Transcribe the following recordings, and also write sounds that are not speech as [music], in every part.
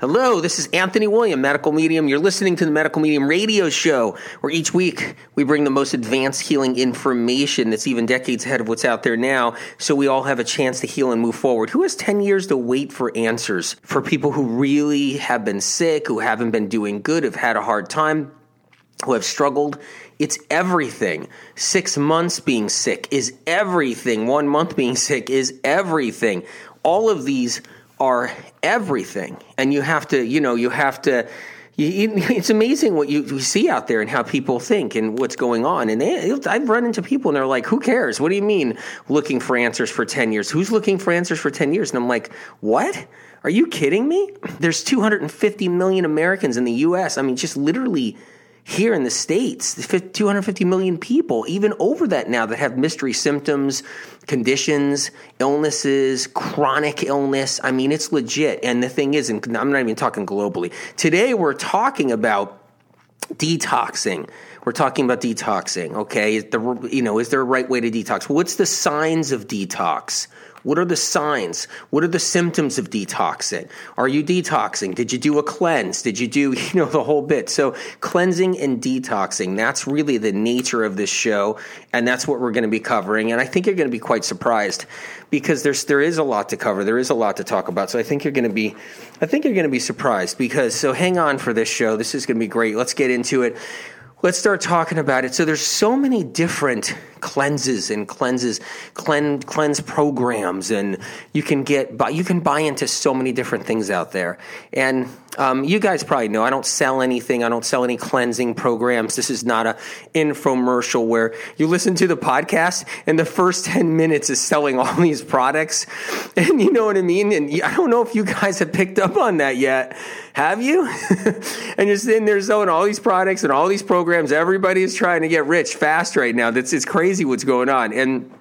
Hello, this is Anthony William, Medical Medium. You're listening to the Medical Medium radio show, where each week we bring the most advanced healing information that's even decades ahead of what's out there now, so we all have a chance to heal and move forward. Who has 10 years to wait for answers for people who really have been sick, who haven't been doing good, have had a hard time, who have struggled? It's everything. Six months being sick is everything. One month being sick is everything. All of these are everything. And you have to, you know, you have to. You, it's amazing what you, see out there and how people think and what's going on. And they, I've run into people and they're like, "Who cares? What do you mean looking for answers for ten years? Who's looking for answers for ten years?" And I'm like, "What? Are you kidding me? There's 250 million Americans in the U.S. I mean, just literally." Here in the States, 250 million people, even over that now, that have mystery symptoms, conditions, illnesses, chronic illness. I mean, it's legit. And the thing is, and I'm not even talking globally. Today, we're talking about detoxing. We're talking about detoxing, okay? Is the, you know, is there a right way to detox? What's the signs of detox? What are the signs? What are the symptoms of detoxing? Are you detoxing? Did you do a cleanse? Did you do, [laughs] you know, the whole bit? So, cleansing and detoxing, that's really the nature of this show, and that's what we're going to be covering. And I think you're going to be quite surprised because there's there is a lot to cover. There is a lot to talk about. So, I think you're going to be I think you're going to be surprised because so hang on for this show. This is going to be great. Let's get into it let's start talking about it. So there's so many different cleanses and cleanses, cleanse, cleanse programs, and you can get, you can buy into so many different things out there. And um, you guys probably know I don't sell anything. I don't sell any cleansing programs. This is not a infomercial where you listen to the podcast and the first ten minutes is selling all [laughs] these products, and you know what I mean. And I don't know if you guys have picked up on that yet. Have you? [laughs] and you're sitting there selling all these products and all these programs. Everybody is trying to get rich fast right now. That's it's crazy what's going on. And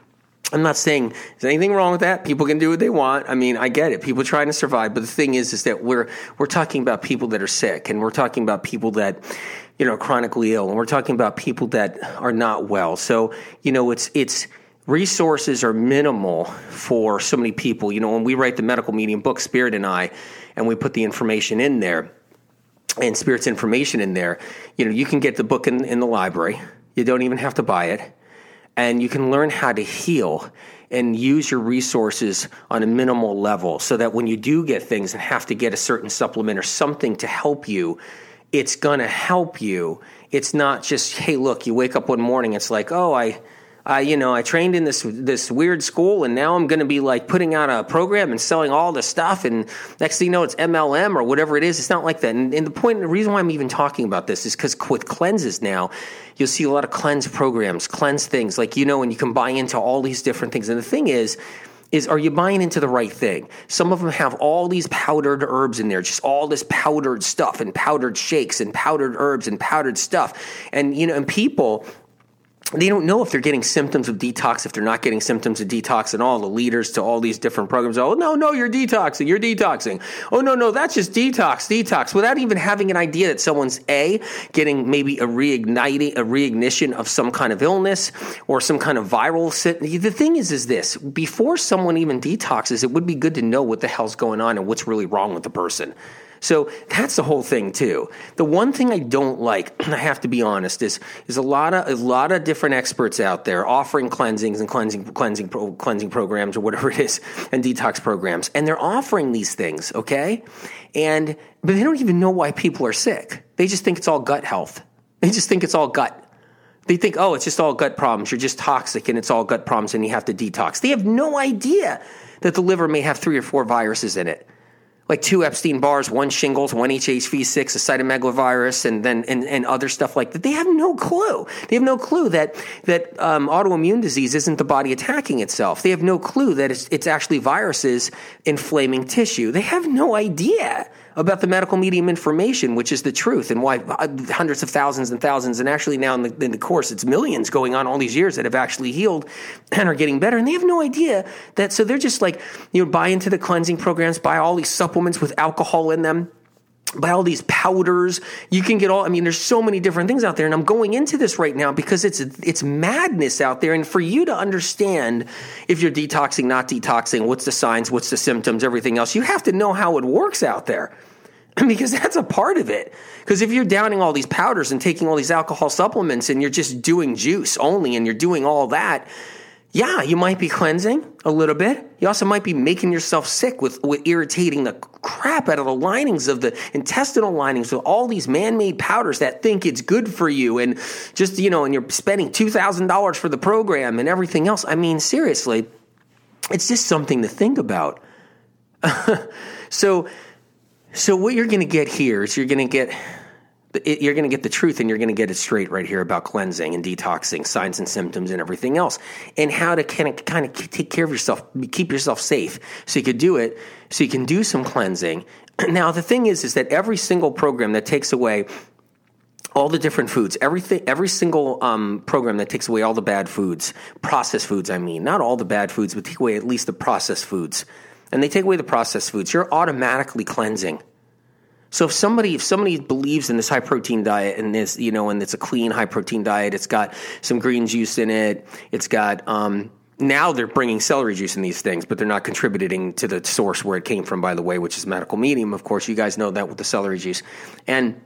I'm not saying there's anything wrong with that. People can do what they want. I mean, I get it. People trying to survive, but the thing is, is that we're we're talking about people that are sick, and we're talking about people that you know chronically ill, and we're talking about people that are not well. So you know, it's it's resources are minimal for so many people. You know, when we write the medical medium book, Spirit and I, and we put the information in there and Spirit's information in there, you know, you can get the book in, in the library. You don't even have to buy it. And you can learn how to heal and use your resources on a minimal level so that when you do get things and have to get a certain supplement or something to help you, it's going to help you. It's not just, hey, look, you wake up one morning, it's like, oh, I I, you know, I trained in this this weird school, and now I'm going to be like putting out a program and selling all the stuff. And next thing you know, it's MLM or whatever it is. It's not like that. And, and the point, the reason why I'm even talking about this is because with cleanses now, you'll see a lot of cleanse programs, cleanse things, like you know, and you can buy into all these different things. And the thing is is are you buying into the right thing? Some of them have all these powdered herbs in there, just all this powdered stuff and powdered shakes and powdered herbs and powdered stuff. And you know, and people they don't know if they're getting symptoms of detox, if they're not getting symptoms of detox and all the leaders to all these different programs. Oh, no, no, you're detoxing, you're detoxing. Oh, no, no, that's just detox, detox, without even having an idea that someone's A, getting maybe a reigniting, a reignition of some kind of illness or some kind of viral. The thing is, is this before someone even detoxes, it would be good to know what the hell's going on and what's really wrong with the person. So that's the whole thing too. The one thing I don't like, [clears throat] I have to be honest, is is a lot of a lot of different experts out there offering cleansings and cleansing cleansing cleansing programs or whatever [laughs] it is and detox programs, and they're offering these things, okay? And but they don't even know why people are sick. They just think it's all gut health. They just think it's all gut. They think, oh, it's just all gut problems. You're just toxic and it's all gut problems and you have to detox. They have no idea that the liver may have three or four viruses in it like two Epstein Barrs, one shingles, one HHV6, a cytomegalovirus, and then and, and other stuff like that. They have no clue. They have no clue that that um, autoimmune disease isn't the body attacking itself. They have no clue that it's, it's actually viruses inflaming tissue. They have no idea about the medical medium information, which is the truth, and why hundreds of thousands and thousands, and actually now in the, in the course, it's millions going on all these years that have actually healed and are getting better, and they have no idea that. So they're just like, you know, buy into the cleansing programs, buy all these supplements with alcohol in them buy all these powders you can get all i mean there's so many different things out there and i'm going into this right now because it's it's madness out there and for you to understand if you're detoxing not detoxing what's the signs what's the symptoms everything else you have to know how it works out there [clears throat] because that's a part of it. Because if you're downing all these powders and taking all these alcohol supplements and you're just doing juice only and you're doing all that, yeah, you might be cleansing a little bit. You also might be making yourself sick with, with irritating the crap out of the linings of the intestinal linings with all these man-made powders that think it's good for you and just, you know, and you're spending $2,000 for the program and everything else. I mean, seriously, it's just something to think about. [laughs] so, so what you're going to get here is you're going to get you're going to get the truth and you're going to get it straight right here about cleansing and detoxing, signs and symptoms, and everything else, and how to kind of, kind of take care of yourself, keep yourself safe, so you could do it, so you can do some cleansing. [clears throat] Now, the thing is, is that every single program that takes away all the different foods, everything, every single um, program that takes away all the bad foods, processed foods, I mean, not all the bad foods, but take away at least the processed foods, and they take away the processed foods, you're automatically cleansing. So if somebody if somebody believes in this high protein diet and this you know and it's a clean high protein diet, it's got some green juice in it, it's got um, now they're bringing celery juice in these things, but they're not contributing to the source where it came from, by the way, which is medical medium. Of course, you guys know that with the celery juice, and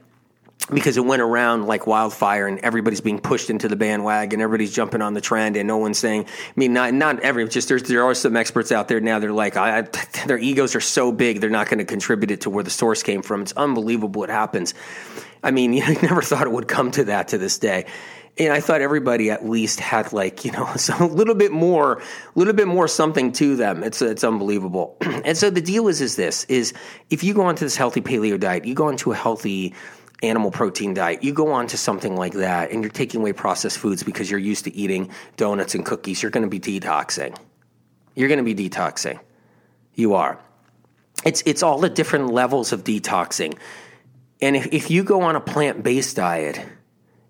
because it went around like wildfire and everybody's being pushed into the bandwagon everybody's jumping on the trend and no one's saying i mean not not every just there's there are some experts out there now they're like I, their egos are so big they're not going to contribute it to where the source came from it's unbelievable what happens i mean [laughs] you never thought it would come to that to this day and I thought everybody at least had like you know [laughs] a little bit more, a little bit more something to them. It's it's unbelievable. [clears throat] and so the deal is is this: is if you go onto this healthy paleo diet, you go into a healthy animal protein diet, you go on to something like that and you're taking away processed foods because you're used to eating donuts and cookies, you're going to be detoxing. You're going to be detoxing. You are. It's, it's all the different levels of detoxing. And if, if you go on a plant based diet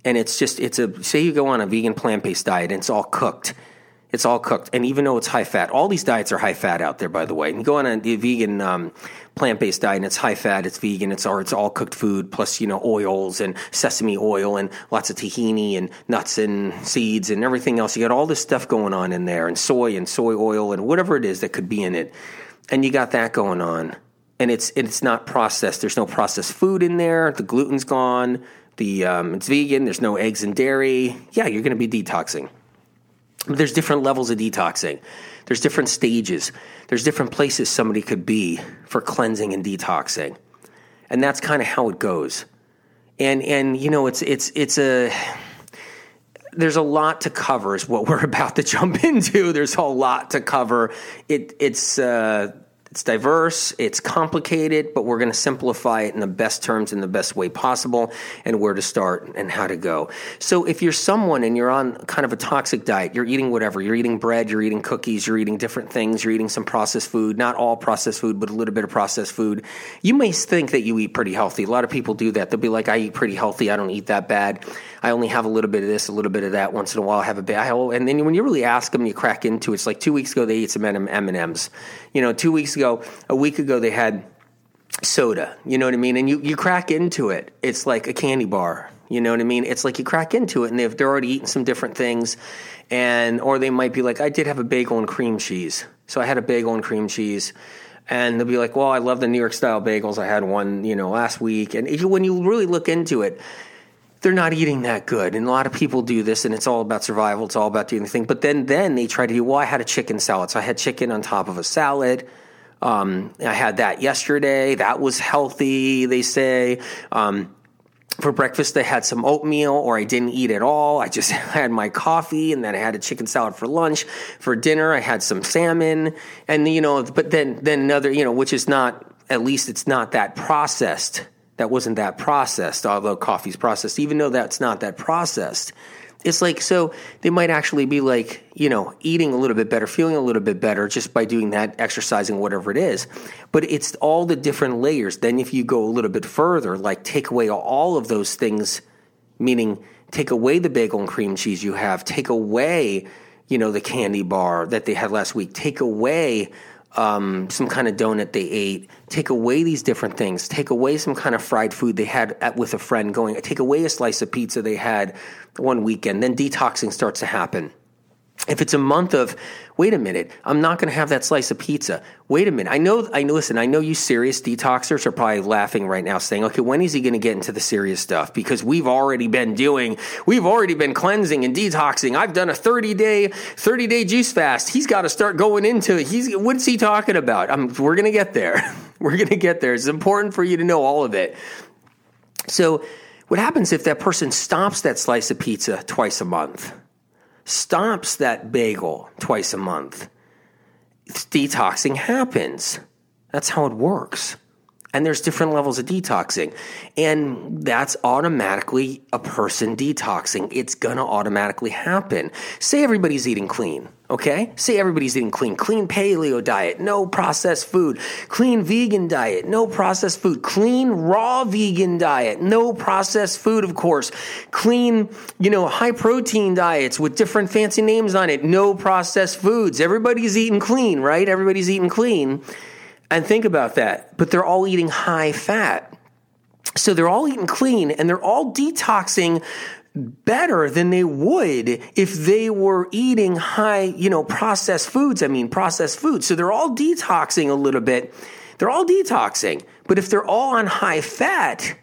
and it's just, it's a, say you go on a vegan plant based diet and it's all cooked it's all cooked. And even though it's high fat, all these diets are high fat out there, by the way. And you go on a vegan um, plant based diet and it's high fat, it's vegan, it's all, it's all cooked food, plus, you know, oils and sesame oil and lots of tahini and nuts and seeds and everything else. You got all this stuff going on in there and soy and soy oil and whatever it is that could be in it. And you got that going on. And it's, it's not processed. There's no processed food in there. The gluten's gone. The, um, it's vegan. There's no eggs and dairy. Yeah, you're going to be detoxing. There's different levels of detoxing. There's different stages. There's different places somebody could be for cleansing and detoxing. And that's kind of how it goes. And and you know it's it's it's a there's a lot to cover is what we're [laughs] about to jump into. There's a lot to cover. It it's uh it's diverse, it's complicated, but we're going to simplify it in the best terms in the best way possible and where to start and how to go. So if you're someone and you're on kind of a toxic diet, you're eating whatever, you're eating bread, you're eating cookies, you're eating different things, you're eating some processed food, not all processed food, but a little bit of processed food, you may think that you eat pretty healthy. A lot of people do that. They'll be like, I eat pretty healthy, I don't eat that bad. I only have a little bit of this, a little bit of that. Once in a while, I have a bit. And then when you really ask them, you crack into it. It's like two weeks ago, they ate some M&Ms. You know, two weeks ago, a week ago, they had soda. You know what I mean? And you, you crack into it. It's like a candy bar. You know what I mean? It's like you crack into it, and they've, they're already eating some different things, and or they might be like, I did have a bagel and cream cheese, so I had a bagel and cream cheese, and they'll be like, Well, I love the New York style bagels. I had one, you know, last week, and if, when you really look into it, they're not eating that good. And a lot of people do this and it's all about survival. It's all about doing the thing. But then, then they try to do, well, I had a chicken salad. So I had chicken on top of a salad. Um, I had that yesterday. That was healthy, they say. Um, for breakfast, I had some oatmeal, or I didn't eat at all. I just [laughs] had my coffee, and then I had a chicken salad for lunch. For dinner, I had some salmon, and you know, but then then another, you know, which is not at least it's not that processed that wasn't that processed, although coffee's processed, even though that's not that processed. It's like, so they might actually be like, you know, eating a little bit better, feeling a little bit better just by doing that, exercising, whatever it is. But it's all the different layers. Then if you go a little bit further, like take away all of those things, meaning take away the bagel and cream cheese you have, take away, you know, the candy bar that they had last week, take away um, some kind of donut they ate, take away these different things, take away some kind of fried food they had at, with a friend going, take away a slice of pizza they had one weekend, then detoxing starts to happen. if it's a month of wait a minute i'm not going to have that slice of pizza. Wait a minute i know i know listen i know you serious detoxers are probably laughing right now saying okay when is he going to get into the serious stuff? Because we've already been doing we've already been cleansing and detoxing. I've done a 30 day 30 day juice fast. He's got to start going into it. he's what's he talking about? I'm, we're going to get there. [laughs] We're going to get there. It's important for you to know all of it. So what happens if that person stops that slice of pizza twice a month stops that bagel twice a month, detoxing happens. That's how it works. And there's different levels of detoxing. And that's automatically a person detoxing. It's going to automatically happen. Say everybody's eating clean, okay? Say everybody's eating clean. Clean paleo diet, no processed food. Clean vegan diet, no processed food. Clean raw vegan diet, no processed food, of course. Clean, you know, high protein diets with different fancy names on it, no processed foods. Everybody's eating clean, right? Everybody's eating clean. And think about that. But they're all eating high fat. So they're all eating clean and they're all detoxing better than they would if they were eating high, you know, processed foods. I mean, processed foods. So they're all detoxing a little bit. They're all detoxing. But if they're all on high fat,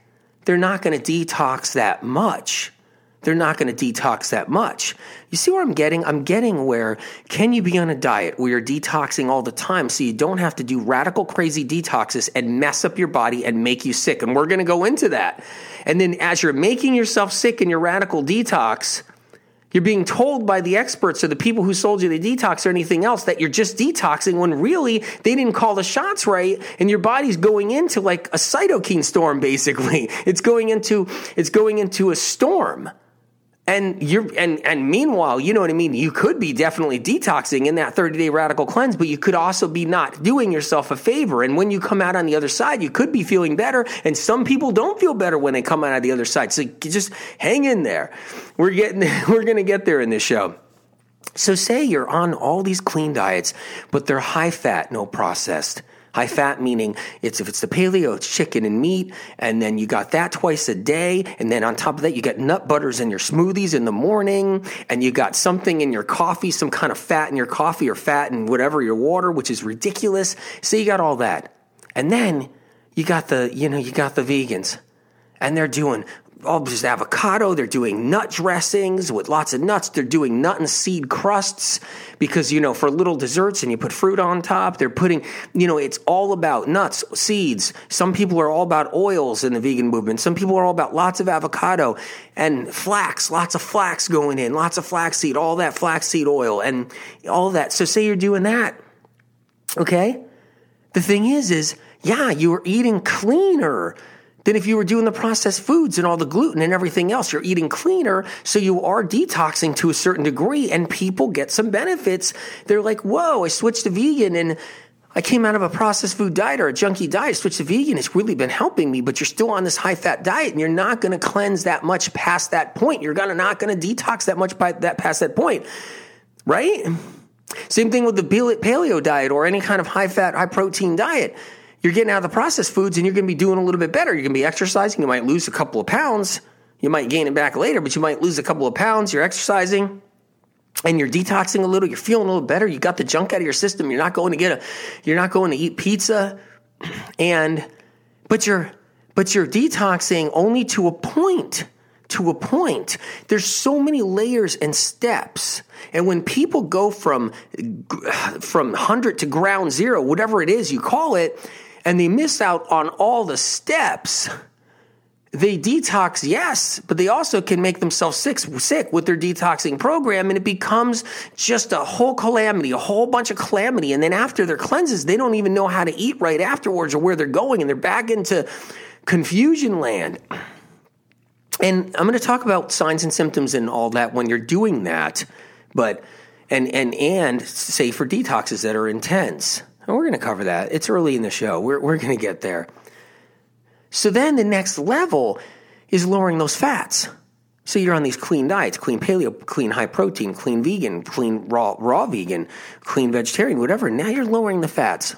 they're not going to detox that much they're not going to detox that much. You see where I'm getting? I'm getting where can you be on a diet where you're detoxing all the time so you don't have to do radical crazy detoxes and mess up your body and make you sick? And we're going to go into that. And then as you're making yourself sick in your radical detox, you're being told by the experts or the people who sold you the detox or anything else that you're just detoxing when really they didn't call the shots right and your body's going into like a cytokine storm basically. [laughs] It's going into it's going into a storm. And you're and and meanwhile, you know what I mean. You could be definitely detoxing in that 30 day radical cleanse, but you could also be not doing yourself a favor. And when you come out on the other side, you could be feeling better. And some people don't feel better when they come out of the other side. So just hang in there. We're getting [laughs] we're gonna get there in this show. So say you're on all these clean diets, but they're high fat, no processed. High fat meaning it's if it's the paleo, it's chicken and meat, and then you got that twice a day, and then on top of that you get nut butters in your smoothies in the morning, and you got something in your coffee, some kind of fat in your coffee or fat in whatever your water, which is ridiculous. So you got all that, and then you got the you know you got the vegans, and they're doing all just avocado. They're doing nut dressings with lots of nuts. They're doing nut and seed crusts because, you know, for little desserts and you put fruit on top. They're putting, you know, it's all about nuts, seeds. Some people are all about oils in the vegan movement. Some people are all about lots of avocado and flax, lots of flax going in, lots of flaxseed, all that flaxseed oil and all that. So say you're doing that. Okay. The thing is, is yeah, you are eating cleaner than if you were doing the processed foods and all the gluten and everything else. You're eating cleaner, so you are detoxing to a certain degree, and people get some benefits. They're like, whoa, I switched to vegan and I came out of a processed food diet or a junky diet, switched to vegan. It's really been helping me, but you're still on this high fat diet and you're not going to cleanse that much past that point. You're gonna, not going to detox that much by that past that point, right? Same thing with the paleo diet or any kind of high fat, high protein diet you're getting out of the processed foods and you're going to be doing a little bit better. You're going to be exercising. You might lose a couple of pounds. You might gain it back later, but you might lose a couple of pounds. You're exercising and you're detoxing a little. You're feeling a little better. You got the junk out of your system. You're not going to get a, you're not going to eat pizza. [clears throat] And, but you're, but you're detoxing only to a point to a point. There's so many layers and steps. And when people go from from 100 to ground zero, whatever it is you call it, and they miss out on all the steps. They detox, yes, but they also can make themselves sick, sick with their detoxing program, and it becomes just a whole calamity, a whole bunch of calamity. And then after their cleanses, they don't even know how to eat right afterwards or where they're going, and they're back into confusion land. And I'm going to talk about signs and symptoms and all that when you're doing that, but and and and say for detoxes that are intense. And we're going to cover that. It's early in the show. We're, we're going to get there. So then the next level is lowering those fats. So you're on these clean diets, clean paleo, clean high protein, clean vegan, clean raw, raw vegan, clean vegetarian, whatever. Now you're lowering the fats.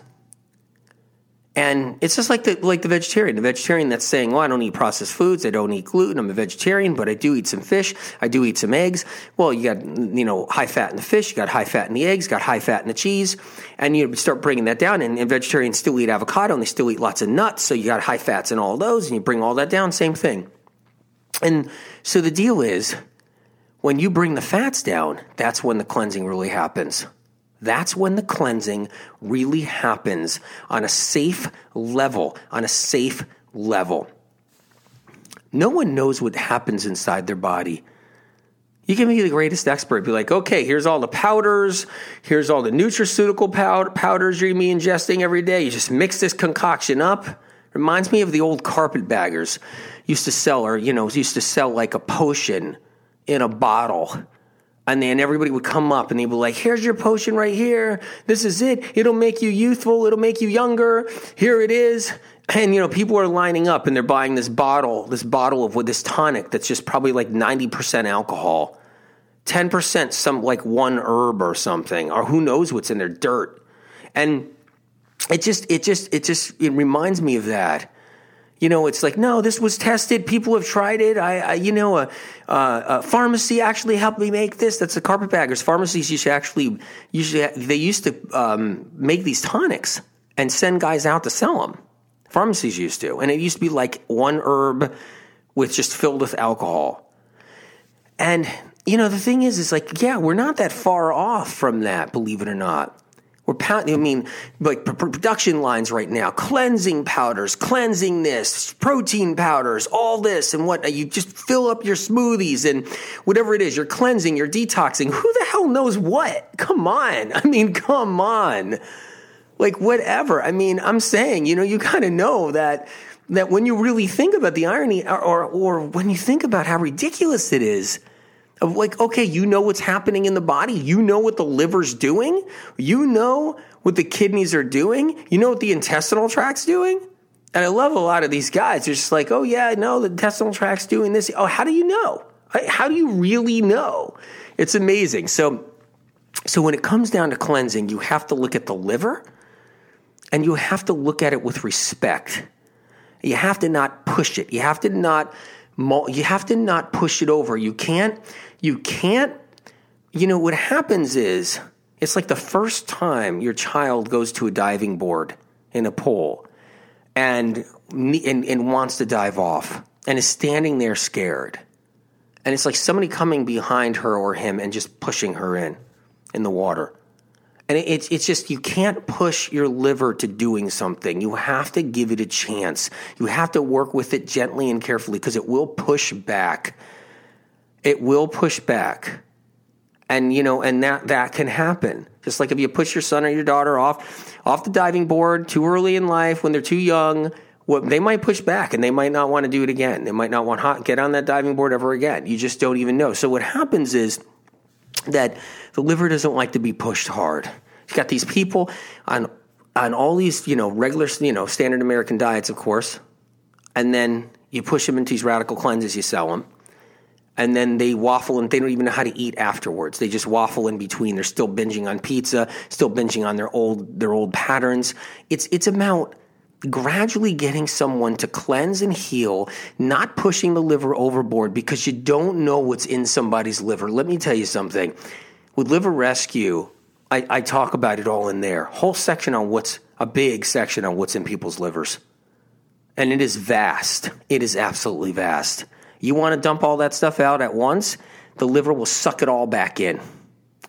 And it's just like the like the vegetarian. The vegetarian that's saying, "Well, I don't eat processed foods. I don't eat gluten. I'm a vegetarian, but I do eat some fish. I do eat some eggs." Well, you got you know high fat in the fish. You got high fat in the eggs. Got high fat in the cheese, and you start bringing that down. And, and vegetarians still eat avocado, and they still eat lots of nuts. So you got high fats in all those, and you bring all that down. Same thing. And so the deal is, when you bring the fats down, that's when the cleansing really happens. That's when the cleansing really happens on a safe level, on a safe level. No one knows what happens inside their body. You can be the greatest expert. Be like, okay, here's all the powders. Here's all the nutraceutical powder, powders you're be ingesting every day. You just mix this concoction up. Reminds me of the old carpetbaggers used to sell, or, you know, used to sell like a potion in a bottle and then everybody would come up and they'd be like, here's your potion right here. This is it. It'll make you youthful. It'll make you younger. Here it is. And, you know, people are lining up and they're buying this bottle, this bottle of this tonic that's just probably like 90% alcohol, 10% some like one herb or something, or who knows what's in there, dirt. And it just, it just, it just, it reminds me of that you know, it's like, no, this was tested. People have tried it. I, I you know, a, a, a, pharmacy actually helped me make this. That's the carpetbaggers. Pharmacies used to actually, usually, they used to um, make these tonics and send guys out to sell them. Pharmacies used to. And it used to be like one herb with just filled with alcohol. And, you know, the thing is, is like, yeah, we're not that far off from that, believe it or not. We're pounding, I mean, like production lines right now, cleansing powders, cleansing this, protein powders, all this and what you just fill up your smoothies and whatever it is, you're cleansing, you're detoxing. Who the hell knows what? Come on. [laughs] I mean, come on. Like whatever. I mean, I'm saying, you know, you kind of know that that when you really think about the irony or, or or when you think about how ridiculous it is, of like, okay, you know what's happening in the body. You know what the liver's doing. You know what the kidneys are doing. You know what the intestinal tract's doing. And I love a lot of these guys. They're just like, oh, yeah, no, the intestinal tract's doing this. Oh, how do you know? How do you really know? It's amazing. So, so when it comes down to cleansing, you have to look at the liver and you have to look at it with respect. You have to not push it. You have to not you have to not push it over. You can't you can't, you know, what happens is it's like the first time your child goes to a diving board in a pool and, and, and wants to dive off and is standing there scared. And it's like somebody coming behind her or him and just pushing her in, in the water. And it's it's just you can't push your liver to doing something. You have to give it a chance. You have to work with it gently and carefully because it will push back it will push back. And you know, and that that can happen. Just like if you push your son or your daughter off off the diving board too early in life when they're too young, well, they might push back and they might not want to do it again. They might not want to get on that diving board ever again. You just don't even know. So what happens is that the liver doesn't like to be pushed hard. You've got these people on on all these, you know, regular, you know, standard American diets, of course, and then you push them into these radical cleanses, you sell them and then they waffle and they don't even know how to eat afterwards. They just waffle in between. They're still binging on pizza, still binging on their old their old patterns. It's it's about gradually getting someone to cleanse and heal, not pushing the liver overboard because you don't know what's in somebody's liver. Let me tell you something. With Liver Rescue, I, I talk about it all in there. Whole section on what's a big section on what's in people's livers. And it is vast. It is absolutely vast. You want to dump all that stuff out at once, the liver will suck it all back in.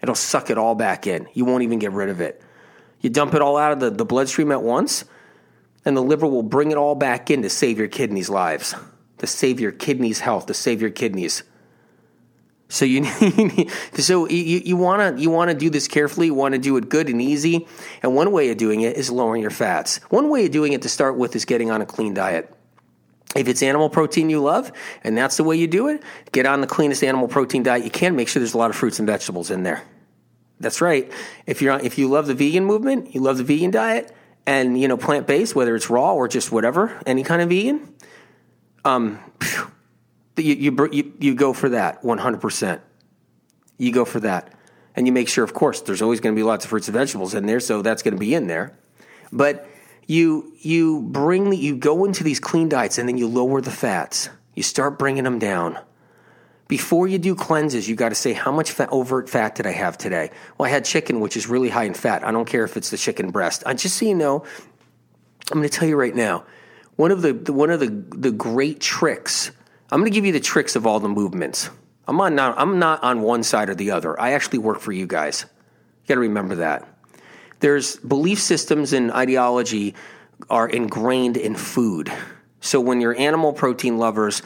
It'll suck it all back in. You won't even get rid of it. You dump it all out of the, the bloodstream at once, and the liver will bring it all back in to save your kidneys' lives, to save your kidneys' health, to save your kidneys. So you [laughs] need, so you, you want to you want to do this carefully. You want to do it good and easy. And one way of doing it is lowering your fats. One way of doing it to start with is getting on a clean diet. If it's animal protein you love, and that's the way you do it, get on the cleanest animal protein diet you can. Make sure there's a lot of fruits and vegetables in there. That's right. If you're if you love the vegan movement, you love the vegan diet, and you know plant based, whether it's raw or just whatever, any kind of vegan, um, you you you, you go for that 100. percent You go for that, and you make sure, of course, there's always going to be lots of fruits and vegetables in there, so that's going to be in there. But You you bring the, you go into these clean diets and then you lower the fats. You start bringing them down. Before you do cleanses, you got to say how much fat, overt fat did I have today? Well, I had chicken, which is really high in fat. I don't care if it's the chicken breast. I, just so you know, I'm going to tell you right now. One of the, the one of the the great tricks. I'm going to give you the tricks of all the movements. I'm on not, I'm not on one side or the other. I actually work for you guys. You got to remember that. There's belief systems and ideology are ingrained in food. So when you're animal protein lovers,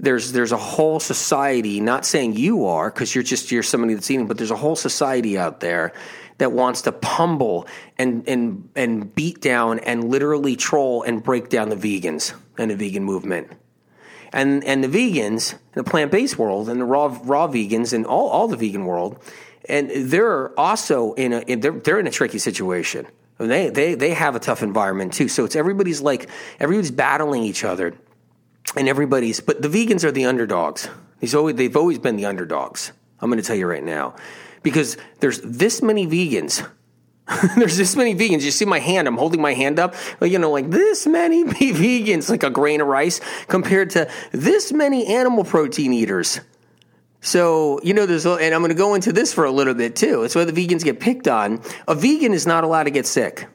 there's there's a whole society, not saying you are, because you're just you're somebody that's eating, but there's a whole society out there that wants to pummel and and and beat down and literally troll and break down the vegans and the vegan movement. And and the vegans, the plant based world, and the raw raw vegans, and all, all the vegan world, and they're also in a in, they're, they're in a tricky situation. They they they have a tough environment too. So it's everybody's like everybody's battling each other and everybody's but the vegans are the underdogs. These always they've always been the underdogs. I'm going to tell you right now because there's this many vegans. [laughs] there's this many vegans. You see my hand? I'm holding my hand up. You know, like this many [laughs] vegans, like a grain of rice, compared to this many animal protein eaters. So, you know, there's, and I'm going to go into this for a little bit too. It's why the vegans get picked on. A vegan is not allowed to get sick.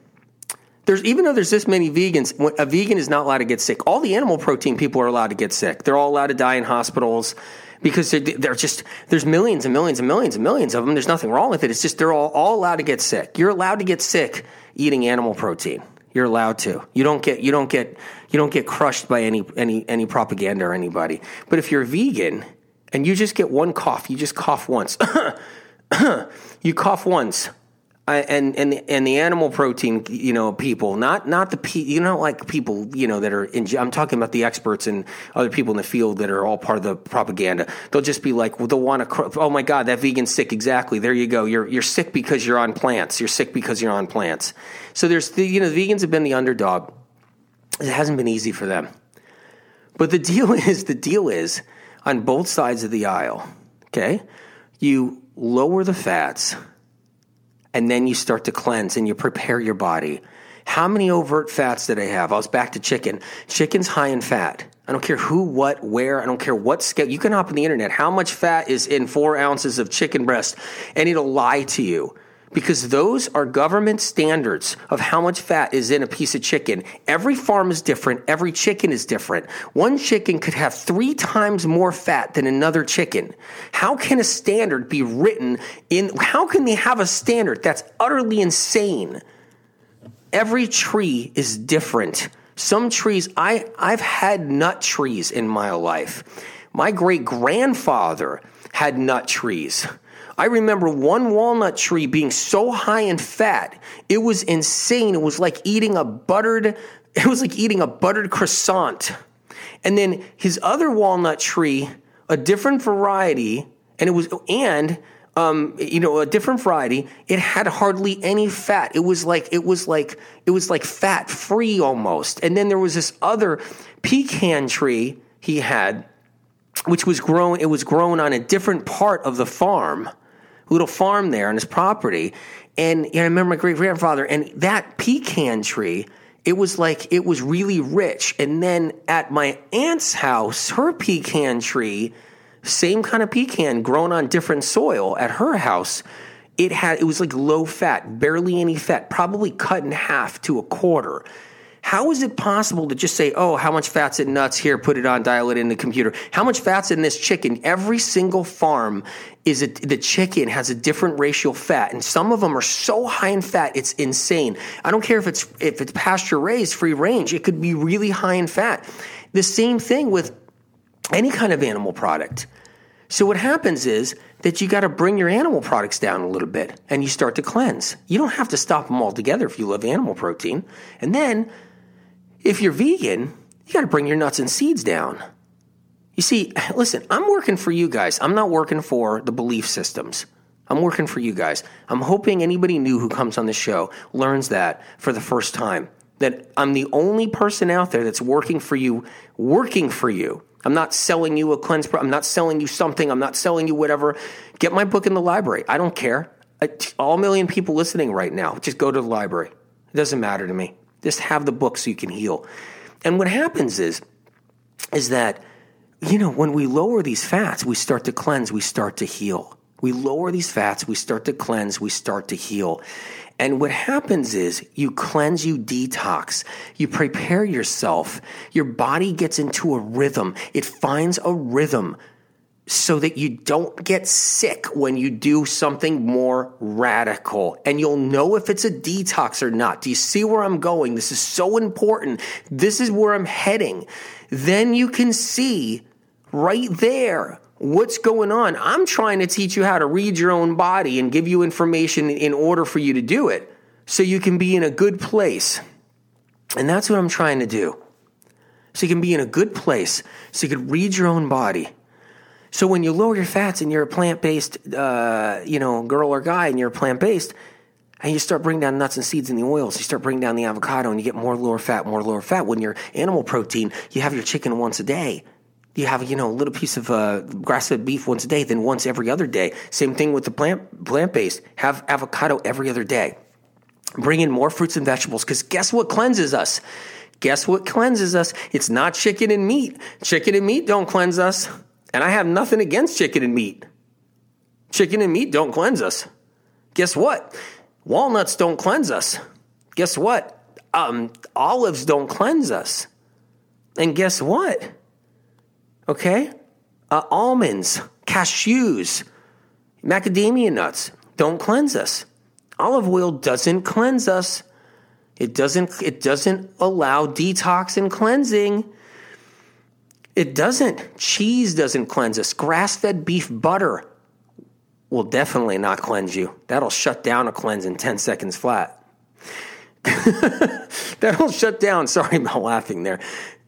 There's even though there's this many vegans, a vegan is not allowed to get sick. All the animal protein people are allowed to get sick. They're all allowed to die in hospitals because they're, they're, just there's millions and millions and millions and millions of them. There's nothing wrong with it. It's just they're all, all allowed to get sick. You're allowed to get sick eating animal protein. You're allowed to. You don't get you don't get you don't get crushed by any any any propaganda or anybody. But if you're vegan and you just get one cough, you just cough once. [coughs] you cough once and and and the animal protein, you know, people, not not the pe- you know, like people, you know, that are in. I'm talking about the experts and other people in the field that are all part of the propaganda. They'll just be like, well, they'll want to. Oh my God, that vegan's sick. Exactly. There you go. You're you're sick because you're on plants. You're sick because you're on plants. So there's the you know, the vegans have been the underdog. It hasn't been easy for them, but the deal [laughs] is the deal is on both sides of the aisle. Okay, you lower the fats and then you start to cleanse and you prepare your body. How many overt fats did I have? I was back to chicken. Chicken's high in fat. I don't care who, what, where. I don't care what scale. You can hop on the internet. How much fat is in four ounces of chicken breast? And it'll lie to you because those are government standards of how much fat is in a piece of chicken. Every farm is different, every chicken is different. One chicken could have three times more fat than another chicken. How can a standard be written in? How can they have a standard that's utterly insane? Every tree is different. Some trees, I, I've had nut trees in my life. My great grandfather had nut trees. I remember one walnut tree being so high in fat, it was insane. It was like eating a buttered, [laughs] it was like eating a buttered croissant. And then his other walnut tree, a different variety, and it was, and, um, you know, a different variety. It had hardly any fat. It was like, it was like, it was like fat free almost. And then there was this other pecan tree he had, which was grown, it was grown on a different part of the farm little farm there on his property. And know, I remember my great grandfather, and that pecan tree, it was like it was really rich. And then at my aunt's house, her pecan tree, same kind of pecan grown on different soil at her house. It had it was like low fat, barely any fat, probably cut in half to a quarter. How is it possible to just say, oh, how much fat's in nuts here, put it on, dial it in the computer? How much fat's in this chicken? Every single farm is a, the chicken has a different ratio of fat, and some of them are so high in fat, it's insane. I don't care if it's if it's pasture raised, free range, it could be really high in fat. The same thing with any kind of animal product. So what happens is that you got to bring your animal products down a little bit and you start to cleanse. You don't have to stop them altogether if you love animal protein. And then if you're vegan, you got to bring your nuts and seeds down. You see, [sighs] listen, I'm working for you guys. I'm not working for the belief systems. I'm working for you guys. I'm hoping anybody new who comes on the show learns that for the first time. That I'm the only person out there that's working for you, working for you. I'm not selling you a cleanse. I'm not selling you something. I'm not selling you whatever. Get my book in the library. I don't care. All million people listening right now, just go to the library. It doesn't matter to me. Just have the book so you can heal. And what happens is, is that, you know, when we lower these fats, we start to cleanse, we start to heal. We lower these fats, we start to cleanse, we start to heal. And what happens is you cleanse, you detox, you prepare yourself. Your body gets into a rhythm. It finds a rhythm so that you don't get sick when you do something more radical. And you'll know if it's a detox or not. Do you see where I'm going? This is so important. This is where I'm heading. Then you can see right there what's going on. I'm trying to teach you how to read your own body and give you information in order for you to do it so you can be in a good place. And that's what I'm trying to do. So you can be in a good place, so you can read your own body so when you lower your fats and you're a plant based, uh, you know, girl or guy, and you're plant based, and you start bringing down nuts and seeds and the oils, you start bringing down the avocado, and you get more lower fat, more lower fat. When you're animal protein, you have your chicken once a day. You have, you know, a little piece of uh, grass-fed beef once a day, then once every other day. Same thing with the plant plant-based. Have avocado every other day. Bring in more fruits and vegetables because guess what cleanses us? Guess what cleanses us? It's not chicken and meat. Chicken and meat don't cleanse us. And I have nothing against chicken and meat. Chicken and meat don't cleanse us. Guess what? Walnuts don't cleanse us. Guess what? Um, olives don't cleanse us. And guess what? Okay? Uh, almonds, cashews, macadamia nuts don't cleanse us. Olive oil doesn't cleanse us. It doesn't, it doesn't allow detox and cleansing. It doesn't. Cheese doesn't cleanse us. Grass fed beef butter will definitely not cleanse you. That'll shut down a cleanse in 10 seconds flat. [laughs] That'll shut down. [laughs] Sorry about laughing there.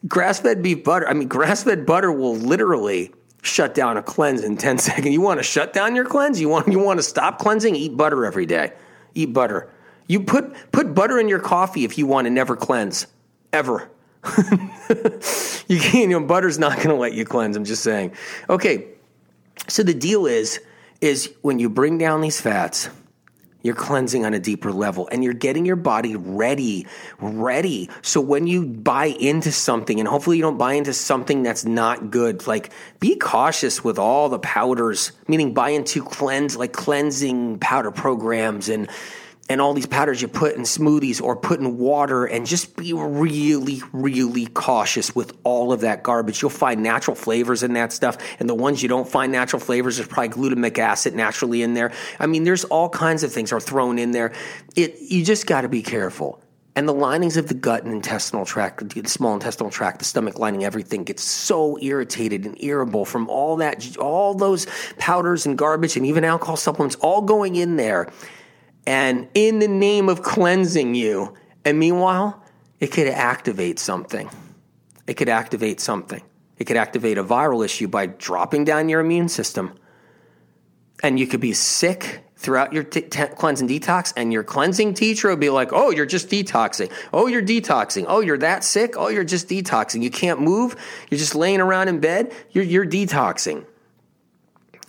Grass fed beef butter, I mean, grass fed butter will literally shut down a cleanse in 10 [laughs] seconds. You want to shut down your cleanse? You want, you want to stop cleansing? Eat butter every day. Eat butter. You put, put butter in your coffee if you want to never cleanse, ever. [laughs] you can't, you know, butter's not going to let you cleanse. I'm just saying. Okay. So the deal is, is when you bring down these fats, you're cleansing on a deeper level and you're getting your body ready, ready. So when you buy into something, and hopefully you don't buy into something that's not good, like be cautious with all the powders, meaning buy into cleanse, like cleansing powder programs and and all these powders you put in smoothies or put in water and just be really, really cautious with all of that garbage. You'll find natural flavors in that stuff. And the ones you don't find natural flavors, there's probably glutamic acid naturally in there. I mean, there's all kinds of things are thrown in there. It, you just got to be careful. And the linings of the gut and intestinal tract, the small intestinal tract, the stomach lining, everything gets so irritated and irritable from all that, all those powders and garbage and even alcohol supplements all going in there and in the name of cleansing you. And meanwhile, it could activate something. It could activate something. It could activate a viral issue by dropping down your immune system. And you could be sick throughout your t- t- cleanse and detox, and your cleansing teacher will be like, Oh, you're just detoxing. Oh, you're detoxing. Oh, you're that sick. Oh, you're just detoxing. You can't move. You're just laying around in bed. You're, you're detoxing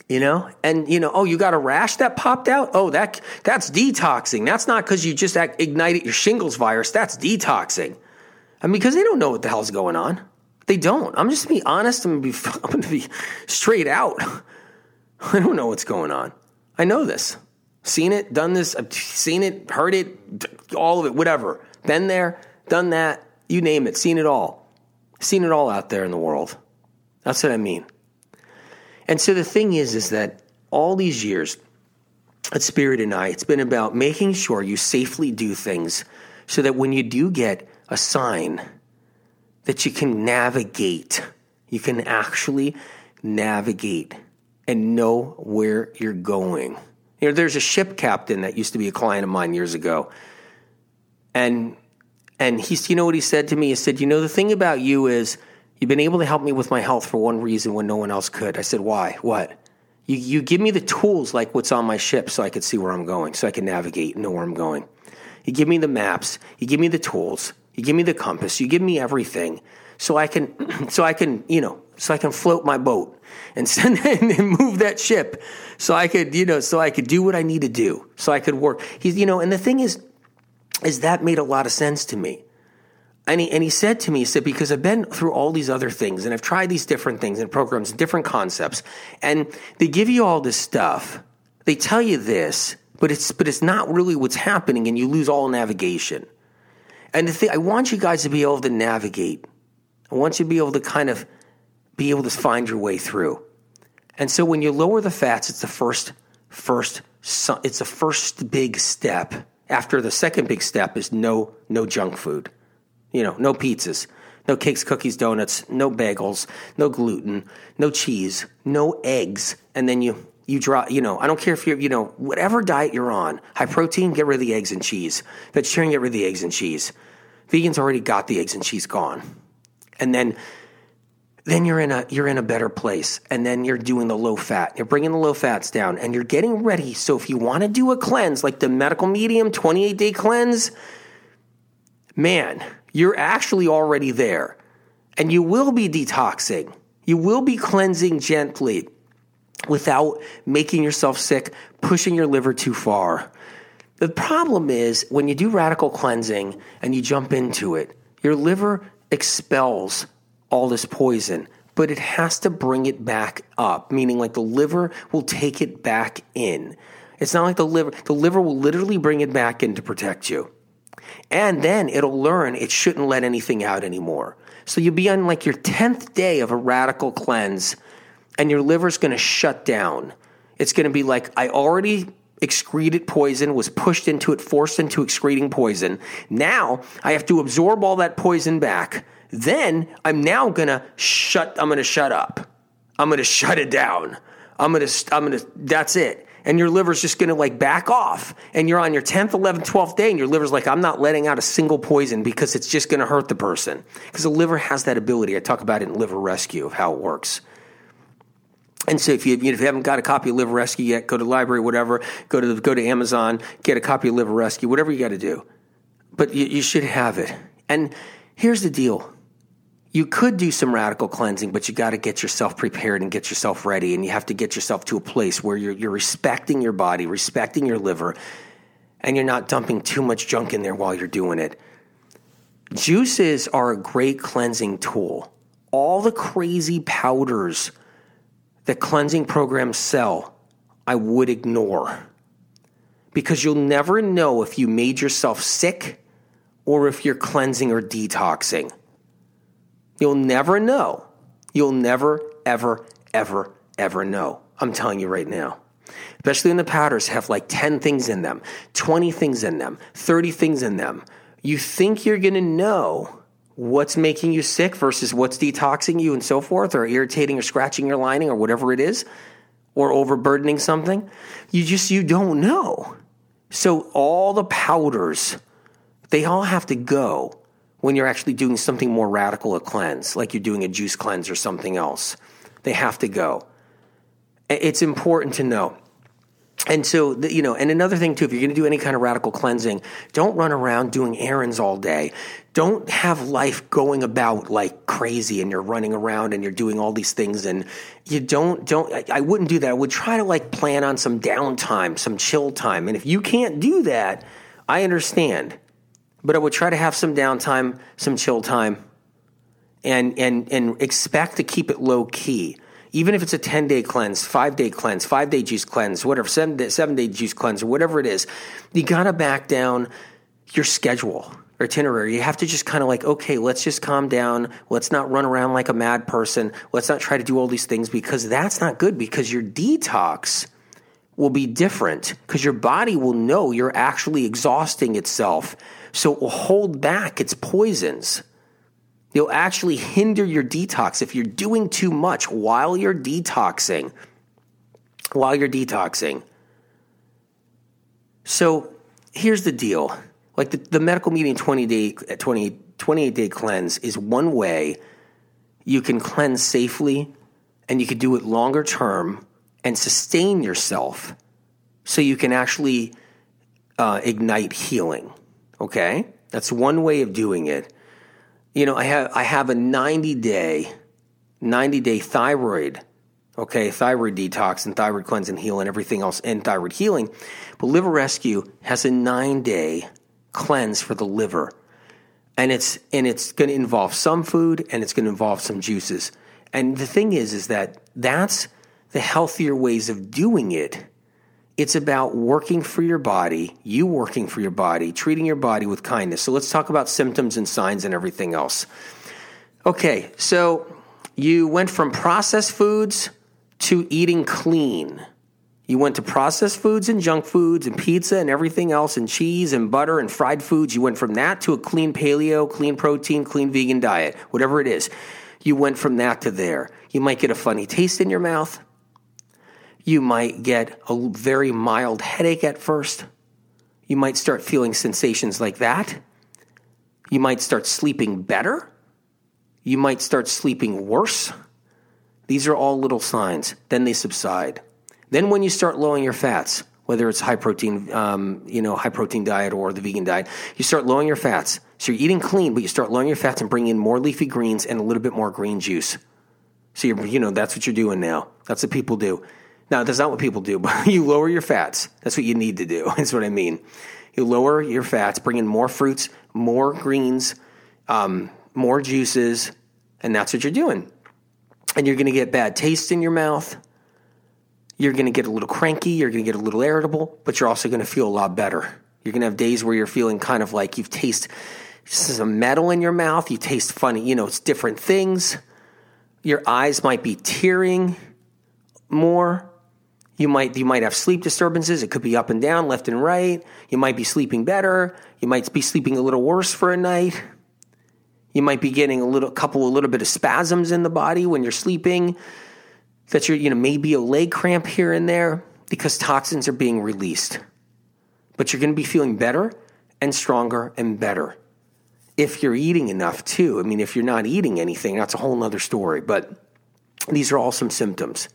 you know? And you know oh you got a rash that popped out? Oh that that's detoxing. That's not because you just ignited your shingles virus. That's detoxing. I mean because they don't know what the hell's going on. They don't. I'm just gonna be honest. I'm gonna be, [laughs] I'm gonna be straight out. [laughs] I don't know what's going on. I know this. Seen it done this i've seen it heard it all of it whatever. Been there done that you name it seen it all. Seen it all out there in the world. That's what i mean and so the thing is, is that all these years at Spirit and I, it's been about making sure you safely do things so that when you do get a sign, that you can navigate. You can actually navigate and know where you're going. You know, there's a ship captain that used to be a client of mine years ago. And and he's you know what he said to me? He said, you know, the thing about you is You've been able to help me with my health for one reason when no one else could. I said, Why? What? You, you give me the tools like what's on my ship so I could see where I'm going, so I can navigate and know where I'm going. You give me the maps, you give me the tools, you give me the compass, you give me everything so I can, [clears throat] so I can, you know, so I can float my boat and [laughs] send and move that ship so I could, you know, so I could do what I need to do, so I could work. He's, you know, and the thing is, is that made a lot of sense to me And he, and he said to me, he said, because I've been through all these other things and I've tried these different things and programs, and different concepts, and they give you all this stuff. They tell you this, but it's, but it's not really what's happening and you lose all navigation. And the thing, I want you guys to be able to navigate. I want you to be able to kind of be able to find your way through. And so when you lower the fats, it's the first, first, it's the first big step. After the second big step is no, no junk food. You know, no pizzas, no cakes, cookies, donuts, no bagels, no gluten, no cheese, no eggs. And then you, you draw, you know, I don't care if you're, you know, whatever diet you're on, high protein, get rid of the eggs and cheese. Vegetarian, get rid of the eggs and cheese. Vegans already got the eggs and cheese gone. And then, then you're in a, you're in a better place. And then you're doing the low fat. You're bringing the low fats down and you're getting ready. So if you want to do a cleanse, like the medical medium 28 day cleanse, man, you're actually already there. And you will be detoxing. You will be cleansing gently without making yourself sick, pushing your liver too far. The problem is when you do radical cleansing and you jump into it, your liver expels all this poison, but it has to bring it back up, meaning like the liver will take it back in. It's not like the liver, the liver will literally bring it back in to protect you. And then it'll learn it shouldn't let anything out anymore. So you'll be on like your 10th day of a radical cleanse and your liver's going to shut down. It's going to be like, I already excreted poison, was pushed into it, forced into excreting poison. Now I have to absorb all that poison back. Then I'm now going to shut, I'm going to shut up. I'm going to shut it down. I'm going to, I'm going to, that's it and your liver's just going to like back off and you're on your 10th 11th 12th day and your liver's like i'm not letting out a single poison because it's just going to hurt the person. Because the liver has that ability. I talk about it in liver rescue of how it works. And so if you, if you haven't got a copy of liver rescue yet go to the library whatever. Go to the, go to amazon get a copy of liver rescue whatever you got to do. But you, you should have it. And here's the deal you could do some radical cleansing, but you got to get yourself prepared and get yourself ready. And you have to get yourself to a place where you're, you're respecting your body, respecting your liver, and you're not dumping too much junk in there while you're doing it. Juices are a great cleansing tool. All the crazy powders that cleansing programs sell, I would ignore because you'll never know if you made yourself sick or if you're cleansing or detoxing. You'll never know. You'll never, ever, ever, ever know. I'm telling you right now. Especially when the powders have like 10 things in them, 20 things in them, 30 things in them. You think you're going to know what's making you sick versus what's detoxing you and so forth, or irritating or scratching your lining or whatever it is, or overburdening something. You just, you don't know. So all the powders, they all have to go when you're actually doing something more radical, a cleanse, like you're doing a juice cleanse or something else. They have to go. It's important to know. And so, you know, and another thing too, if you're going to do any kind of radical cleansing, don't run around doing errands all day. Don't have life going about like crazy and you're running around and you're doing all these things and you don't, don't, I wouldn't do that. I would try to like plan on some downtime, some chill time. And if you can't do that, I understand but I would try to have some downtime, some chill time, and and and expect to keep it low key. Even if it's a 10 day cleanse, five day cleanse, five day juice cleanse, whatever, seven day, seven day juice cleanse, or whatever it is, you got to back down your schedule itinerary. You have to just kind of like, okay, let's just calm down. Let's not run around like a mad person. Let's not try to do all these things because that's not good because your detox will be different because your body will know you're actually exhausting itself so it will hold back its poisons. You'll actually hinder your detox if you're doing too much while you're detoxing. While you're detoxing. So here's the deal like the, the medical medium 20 day 20, 28 day cleanse is one way you can cleanse safely and you can do it longer term and sustain yourself so you can actually uh, ignite healing Okay, that's one way of doing it. You know, I have I have a 90 day 90 day thyroid okay, thyroid detox and thyroid cleanse and heal and everything else and thyroid healing. But Liver Rescue has a nine day cleanse for the liver. and it's and it's going to involve some food and it's going to involve some juices. And the thing is is that that's the healthier ways of doing it. It's about working for your body, you working for your body, treating your body with kindness. So let's talk about symptoms and signs and everything else. Okay, so you went from processed foods to eating clean. You went to processed foods and junk foods and pizza and everything else and cheese and butter and fried foods. You went from that to a clean paleo, clean protein, clean vegan diet, whatever it is. You went from that to there. You might get a funny taste in your mouth. You might get a very mild headache at first. You might start feeling sensations like that. You might start sleeping better. You might start sleeping worse. These are all little signs. Then they subside. Then when you start lowering your fats, whether it's high protein, um, you know, high protein diet or the vegan diet, you start lowering your fats. So you're eating clean, but you start lowering your fats and bringing in more leafy greens and a little bit more green juice. So you know, that's what you're doing now. That's what people do. Now, that's not what people do, [laughs] but you lower your fats. That's what you need to do. [laughs] That's what I mean. You lower your fats, bring in more fruits, more greens, um, more juices, and that's what you're doing. And you're going to get bad taste in your mouth. You're going to get a little cranky. You're going to get a little irritable, but you're also going to feel a lot better. You're going to have days where you're feeling kind of like you've tasted some metal in your mouth. You taste funny. You know, it's different things. Your eyes might be tearing more. You might you might have sleep disturbances. It could be up and down, left and right. You might be sleeping better. You might be sleeping a little worse for a night. You might be getting a little couple a little bit of spasms in the body when you're sleeping that you're, you know, maybe a leg cramp here and there because toxins are being released. But you're going to be feeling better and stronger and better if you're eating enough too. I mean, if you're not eating anything, that's a whole other story. But these are all some symptoms.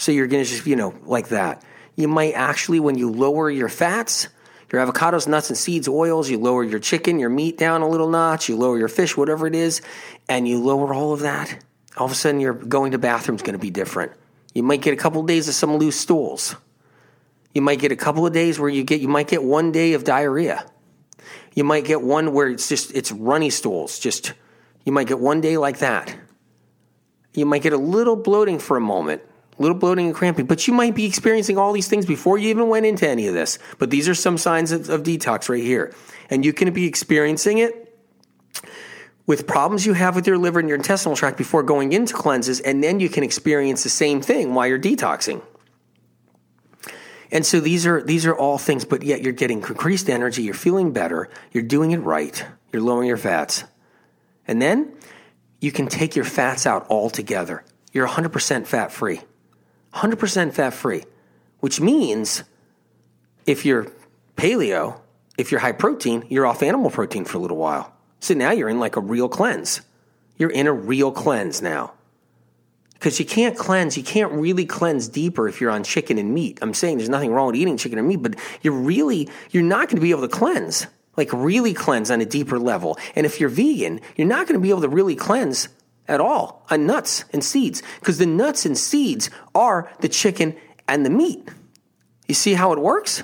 So you're going to just, you know, like that. You might actually, when you lower your fats, your avocados, nuts, and seeds, oils, you lower your chicken, your meat down a little notch, you lower your fish, whatever it is, and you lower all of that all of a sudden your going to bathroom is going to be different. You might get a couple of days of some loose stools. You might get a couple of days where you get you might get one day of diarrhea. You might get one where it's just it's runny stools. Just you might get one day like that. You might get a little bloating for a moment, little bloating and cramping, but you might be experiencing all these things before you even went into any of this. But these are some signs of, of detox right here. And you can be experiencing it with problems you have with your liver and your intestinal tract before going into cleanses, and then you can experience the same thing while you're detoxing. And so these are these are all things, but yet you're getting increased energy, you're feeling better, you're doing it right, you're lowering your fats. And then you can take your fats out altogether. You're 100% fat free. 100% fat free, which means if you're paleo, if you're high protein, you're off animal protein for a little while. So now you're in like a real cleanse. You're in a real cleanse now. Because you can't cleanse, you can't really cleanse deeper if you're on chicken and meat. I'm saying there's nothing wrong with eating chicken and meat, but you're really, you're not going to be able to cleanse, like really cleanse on a deeper level. And if you're vegan, you're not going to be able to really cleanse at all on nuts and seeds, because the nuts and seeds are the chicken and the meat. You see how it works?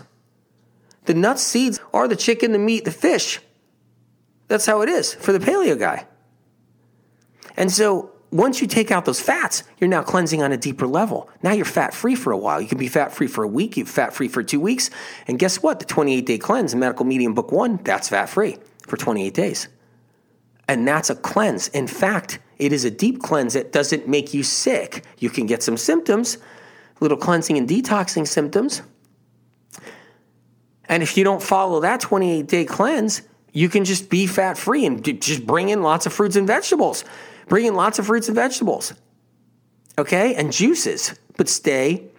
The nuts, seeds are the chicken, the meat, the fish. That's how it is for the paleo guy. And so once you take out those fats, you're now cleansing on a deeper level. Now you're fat free for a while. You can be fat free for a week, you're fat free for two weeks. And guess what? The 28 day cleanse in Medical Medium Book One, that's fat free for 28 days. And that's a cleanse. In fact, it is a deep cleanse that doesn't make you sick. You can get some symptoms, little cleansing and detoxing symptoms. And if you don't follow that 28 day cleanse, you can just be fat free and just bring in lots of fruits and vegetables. Bring in lots of fruits and vegetables. Okay? And juices, but stay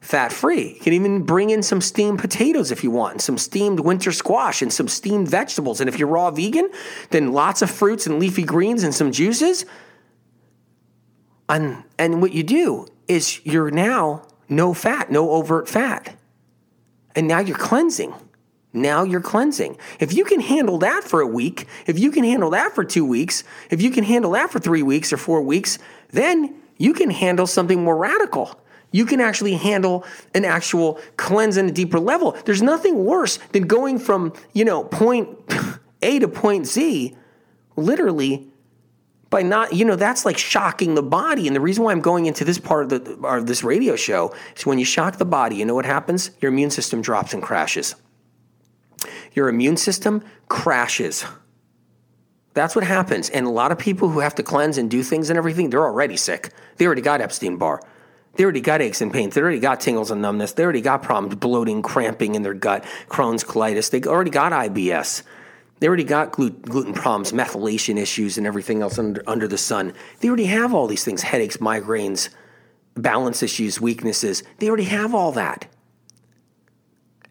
fat free. You can even bring in some steamed potatoes if you want, some steamed winter squash, and some steamed vegetables. And if you're raw vegan, then lots of fruits and leafy greens and some juices. And, and what you do is you're now no fat, no overt fat. And now you're cleansing. Now you're cleansing. If you can handle that for a week, if you can handle that for two weeks, if you can handle that for three weeks or four weeks, then you can handle something more radical. You can actually handle an actual cleanse on a deeper level. There's nothing worse than going from, you know, point [laughs] A to point Z literally by not, you know, that's like shocking the body. And the reason why I'm going into this part of the of this radio show is when you shock the body, you know what happens? Your immune system drops and crashes. Your immune system crashes. That's what happens. And a lot of people who have to cleanse and do things and everything, they're already sick. They already got Epstein Barr. They already got aches and pains. They already got tingles and numbness. They already got problems, bloating, cramping in their gut, Crohn's colitis. They already got IBS. They already got gluten problems, methylation issues, and everything else under, under the sun. They already have all these things headaches, migraines, balance issues, weaknesses. They already have all that.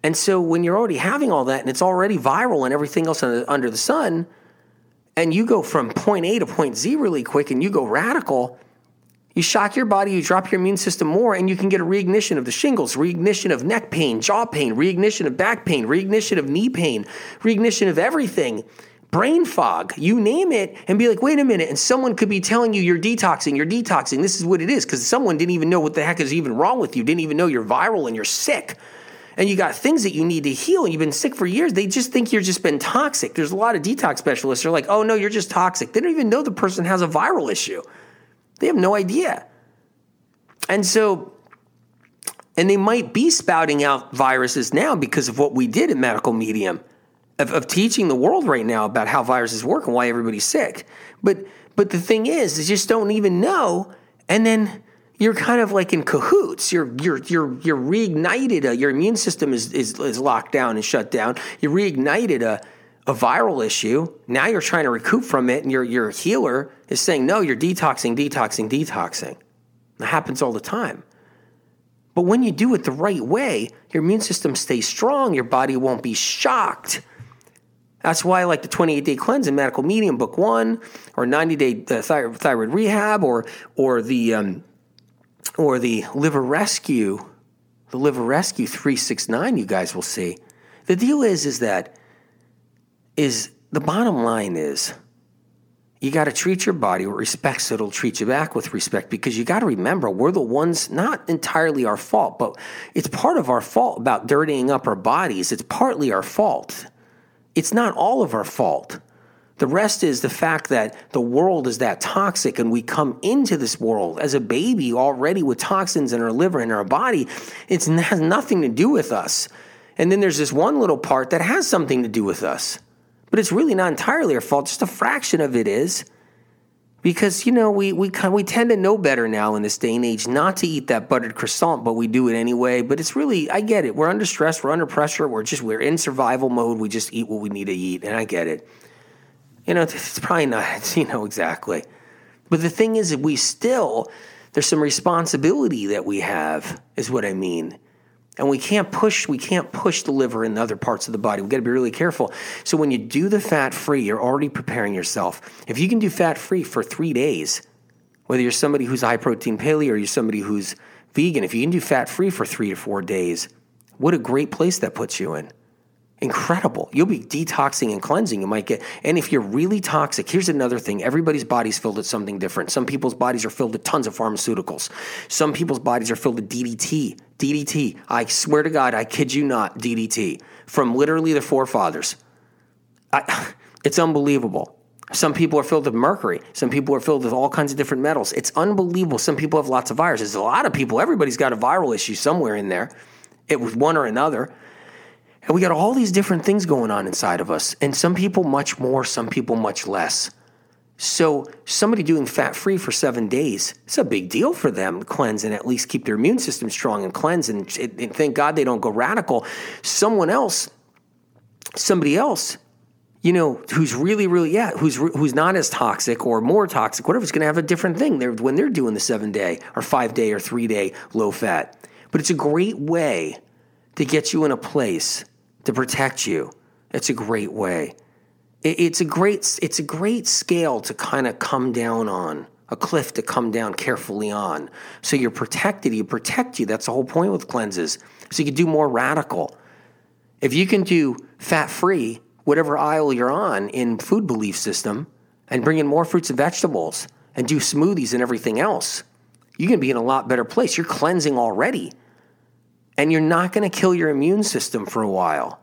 And so when you're already having all that and it's already viral and everything else under, under the sun, and you go from point A to point Z really quick and you go radical, you shock your body, you drop your immune system more, and you can get a reignition of the shingles, reignition of neck pain, jaw pain, reignition of back pain, reignition of knee pain, reignition of everything, brain fog, you name it, and be like, wait a minute. And someone could be telling you you're detoxing, you're detoxing. This is what it is, because someone didn't even know what the heck is even wrong with you, didn't even know you're viral and you're sick. And you got things that you need to heal, and you've been sick for years. They just think you're just been toxic. There's a lot of detox specialists. They're like, oh no, you're just toxic. They don't even know the person has a viral issue. They have no idea. And so, and they might be spouting out viruses now because of what we did in medical medium of, of teaching the world right now about how viruses work and why everybody's sick. But but the thing is, they just don't even know. And then you're kind of like in cahoots. You're you're you're you're reignited. A, your immune system is, is is locked down and shut down. You reignited a a viral issue. Now you're trying to recoup from it, and your your healer is saying, "No, you're detoxing, detoxing, detoxing." It happens all the time. But when you do it the right way, your immune system stays strong. Your body won't be shocked. That's why like the 28 day cleanse in Medical Medium Book One, or 90 day uh, thyroid, thyroid rehab, or or the um, or the liver rescue, the liver rescue 369. You guys will see. The deal is is that is the bottom line is you got to treat your body with respect so it'll treat you back with respect because you got to remember we're the ones not entirely our fault but it's part of our fault about dirtying up our bodies. It's partly our fault. It's not all of our fault. The rest is the fact that the world is that toxic and we come into this world as a baby already with toxins in our liver and our body. It [laughs] has nothing to do with us. And then there's this one little part that has something to do with us but it's really not entirely our fault. Just a fraction of it is. Because, you know, we, we, we tend to know better now in this day and age not to eat that buttered croissant, but we do it anyway. But it's really, I get it. We're under stress, we're under pressure, we're just, we're in survival mode. We just eat what we need to eat. And I get it. You know, it's probably not, [laughs] you know, exactly. But the thing is that we still, there's some responsibility that we have, is what I mean. And we can't push, we can't push the liver and other parts of the body. We got to be really careful. So when you do the fat free, you're already preparing yourself. If you can do fat free for three days, whether you're somebody who's high protein paleo or you're somebody who's vegan, if you can do fat free for three to four days, what a great place that puts you in incredible. You'll be detoxing and cleansing. You might get, and if you're really toxic, here's another thing everybody's body's filled with something different. Some people's bodies are filled with tons of pharmaceuticals. Some people's bodies are filled with DDT. DDT. I swear to God, I kid you not, DDT from literally the forefathers. I, [laughs] it's unbelievable. Some people are filled with mercury. Some people are filled with all kinds of different metals. It's unbelievable. Some people have lots of viruses. A lot of people, everybody's got a viral issue somewhere in there. It was one or another. And we got all these different things going on inside of us. And some people much more, some people much less. So somebody doing fat free for seven days, it's a big deal for them to cleanse and at least keep their immune system strong and cleanse. And, and thank God they don't go radical. Someone else, somebody else, you know, who's really, really, yeah, who's who's not as toxic or more toxic, whatever, is going to have a different thing. They're, when they're doing the seven day or five day or three day low fat. But it's a great way to get you in a place to protect you. It's a great way. It's a great it's a great scale to kind of come down on, a cliff to come down carefully on. So you're protected, you protect you. That's the whole point with cleanses. So you can do more radical. If you can do fat free, whatever aisle you're on in food belief system, and bring in more fruits and vegetables and do smoothies and everything else, you can be in a lot better place. You're cleansing already and you're not going to kill your immune system for a while.